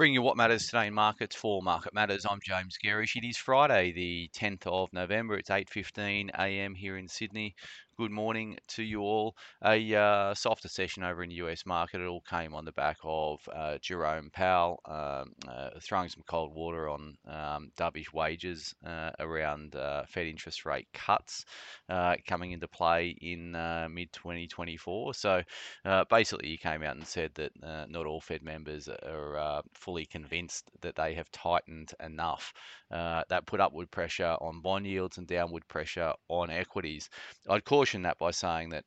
Bring you what matters today in markets for Market Matters. I'm James Gerrish. It is Friday, the 10th of November. It's 8:15 a.m. here in Sydney. Good morning to you all. A uh, softer session over in the US market. It all came on the back of uh, Jerome Powell um, uh, throwing some cold water on um, dovish wages uh, around uh, Fed interest rate cuts uh, coming into play in mid 2024. So basically, he came out and said that not all Fed members are fully convinced that they have tightened enough. that put upward pressure on bond yields and downward pressure on equities. I'd caution that by saying that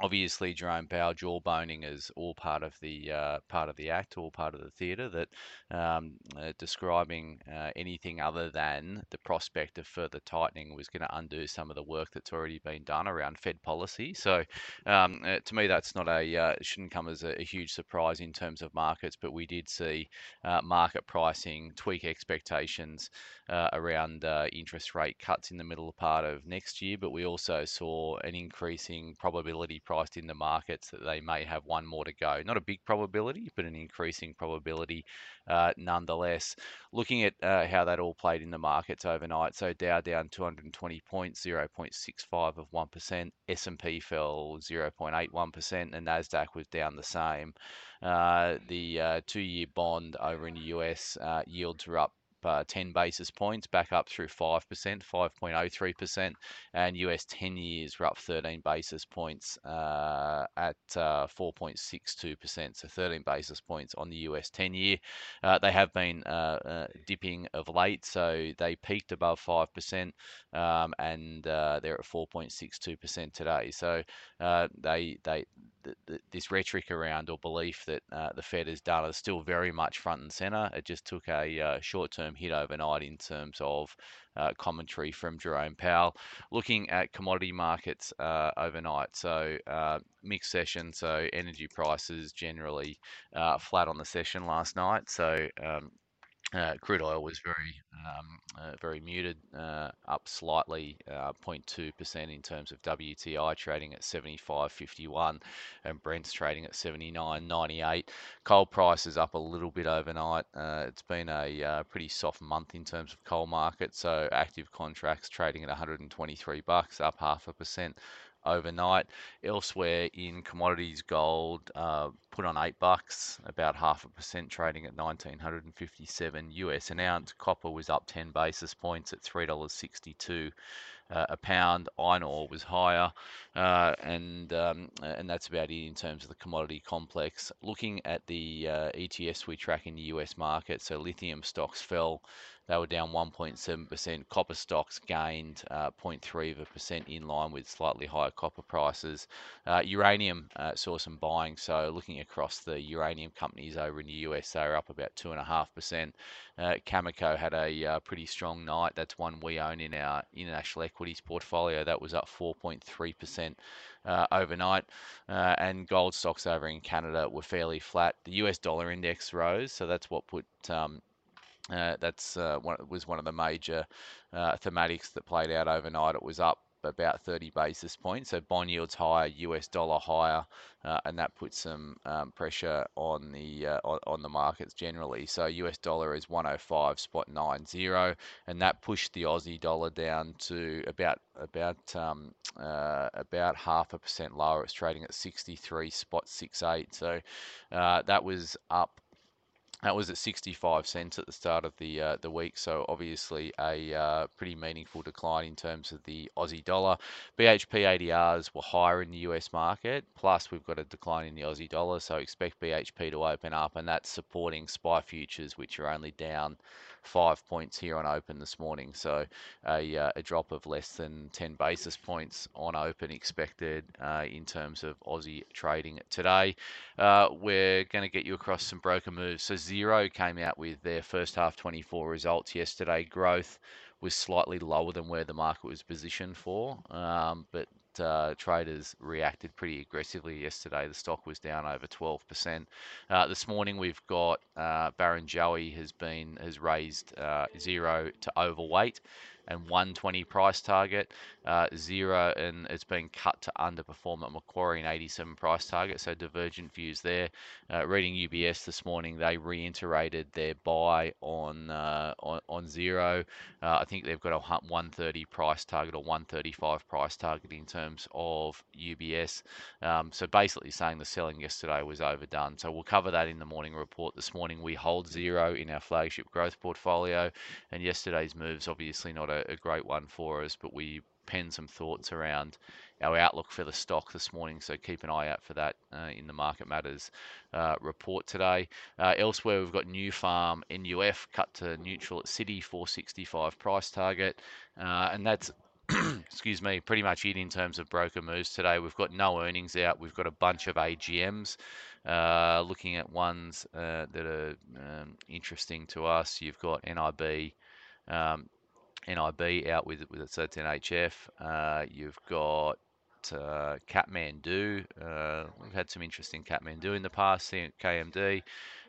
obviously Jerome Powell jawboning is all part of the uh, part of the act, all part of the theatre. That um, uh, describing uh, anything other than the prospect of further tightening was going to undo some of the work that's already been done around Fed policy. So um, uh, to me, that's not a uh, shouldn't come as a, a, huge surprise in terms of markets. But we did see uh, market pricing tweak expectations around interest rate cuts in the middle part of next year. But we also saw an increasing probability priced in the markets that they may have one more to go. Not a big probability, but an increasing probability uh, nonetheless. Looking at uh, how that all played in the markets overnight, so Dow down 220 points, 0.65 of 1%. S&P fell 0.81%, and Nasdaq was down the same. Uh, the uh, two-year bond over in the US uh, yields were up uh, 10 basis points, back up through 5%, 5.03%, and US 10 years were up 13 basis points uh, at uh, 4.62%, so 13 basis points on the US 10 year. Uh, they have been uh, uh, dipping of late, so they peaked above 5%, um, and they're at 4.62% today. So they they the, this rhetoric around or belief that uh, the Fed has done is still very much front and center. It just took a uh, short term hit overnight in terms of uh, commentary from Jerome Powell. Looking at commodity markets uh, overnight, so uh, mixed session, so energy prices generally uh, flat on the session last night. So um, uh, crude oil was very, um, uh, very muted, uh, up slightly, 0.2% uh, in terms of WTI trading at 75.51, and Brent's trading at 79.98. Coal prices up a little bit overnight. Uh, it's been a uh, pretty soft month in terms of coal market, so active contracts trading at 123 bucks, up half a percent overnight. Elsewhere in commodities, gold uh, put on eight bucks, about half a percent, trading at 1957 US an ounce. Copper was up 10 basis points at three dollars 62 uh, a pound. Iron ore was higher, uh, and um, and that's about it in terms of the commodity complex. Looking at the uh, ETFs we track in the US market, so lithium stocks fell. They were down 1.7%. Copper stocks gained uh, 0.3 of a percent in line with slightly higher copper prices. Uh, uranium uh, saw some buying. So looking across the uranium companies over in the US, they are up about two and a half percent. Uh, Cameco had a uh, pretty strong night. That's one we own in our international equities portfolio. That was up 4.3% uh, overnight. Uh, and gold stocks over in Canada were fairly flat. The US dollar index rose, so that's what put um, uh, that's uh, one, was one of the major uh, thematics that played out overnight. It was up about 30 basis points. So bond yields higher, US dollar higher, uh, and that puts some um, pressure on the uh, on, on, the markets generally. So US dollar is 105 spot 90, and that pushed the Aussie dollar down to about about um, uh, about half a percent lower. It's trading at 63 spot 68. So that was up that was at 65 cents at the start of the uh, the week, so obviously a uh, pretty meaningful decline in terms of the Aussie dollar. BHP ADRs were higher in the US market, plus we've got a decline in the Aussie dollar, so expect BHP to open up, and that's supporting SPI futures, which are only down five points here on open this morning. So a, uh, a drop of less than 10 basis points on open expected uh, in terms of Aussie trading today. Uh, we're going to get you across some broker moves. So Xero came out with their first half 24 results yesterday. Growth was slightly lower than where the market was positioned for, um, but uh, traders reacted pretty aggressively yesterday. The stock was down over 12%. Uh, this morning we've got uh, Barrenjoey has been has raised uh, Xero to overweight. And 120 price target. Uh, Xero and it's been cut to underperform at Macquarie and 87 price target. So divergent views there. Uh, reading UBS this morning, they reiterated their buy on uh, on, on Xero. Uh, I think they've got a 130 price target or 135 price target in terms of UBS. Um, so basically saying the selling yesterday was overdone. So we'll cover that in the morning report. This morning we hold Xero in our flagship growth portfolio, and yesterday's moves obviously not a, a great one for us, but we pen some thoughts around our outlook for the stock this morning. So keep an eye out for that uh, in the Market Matters uh, report today. Uh, elsewhere, we've got Nufarm NUF cut to neutral at Citi 465 price target, uh, and that's excuse me, pretty much it in terms of broker moves today. We've got no earnings out. We've got a bunch of AGMs. Uh, looking at ones uh, that are um, interesting to us, you've got NIB. Um, NIB out with with its NHF. Uh, you've got uh, Kathmandu. Uh, we've had some interesting Kathmandu in the past, KMD.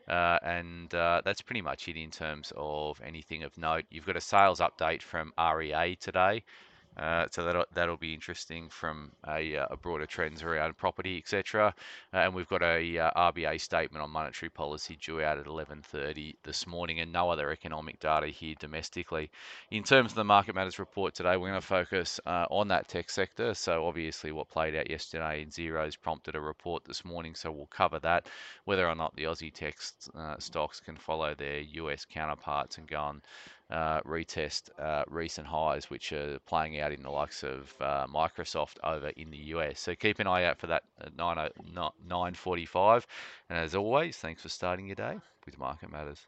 Uh, and uh, that's pretty much it in terms of anything of note. You've got a sales update from REA today. Uh, so that'll, that'll be interesting from a, uh, a broader trends around property, etc. Uh, and we've got a uh, RBA statement on monetary policy due out at 11:30 this morning, and no other economic data here domestically. In terms of the market matters report today, we're going to focus uh, on that tech sector. So obviously, what played out yesterday in Xero's prompted a report this morning, so we'll cover that. Whether or not the Aussie tech uh, stocks can follow their US counterparts and go on uh, retest uh, recent highs, which are playing out in the likes of uh, Microsoft over in the US. So keep an eye out for that at 9, 9.45. And as always, thanks for starting your day with Market Matters.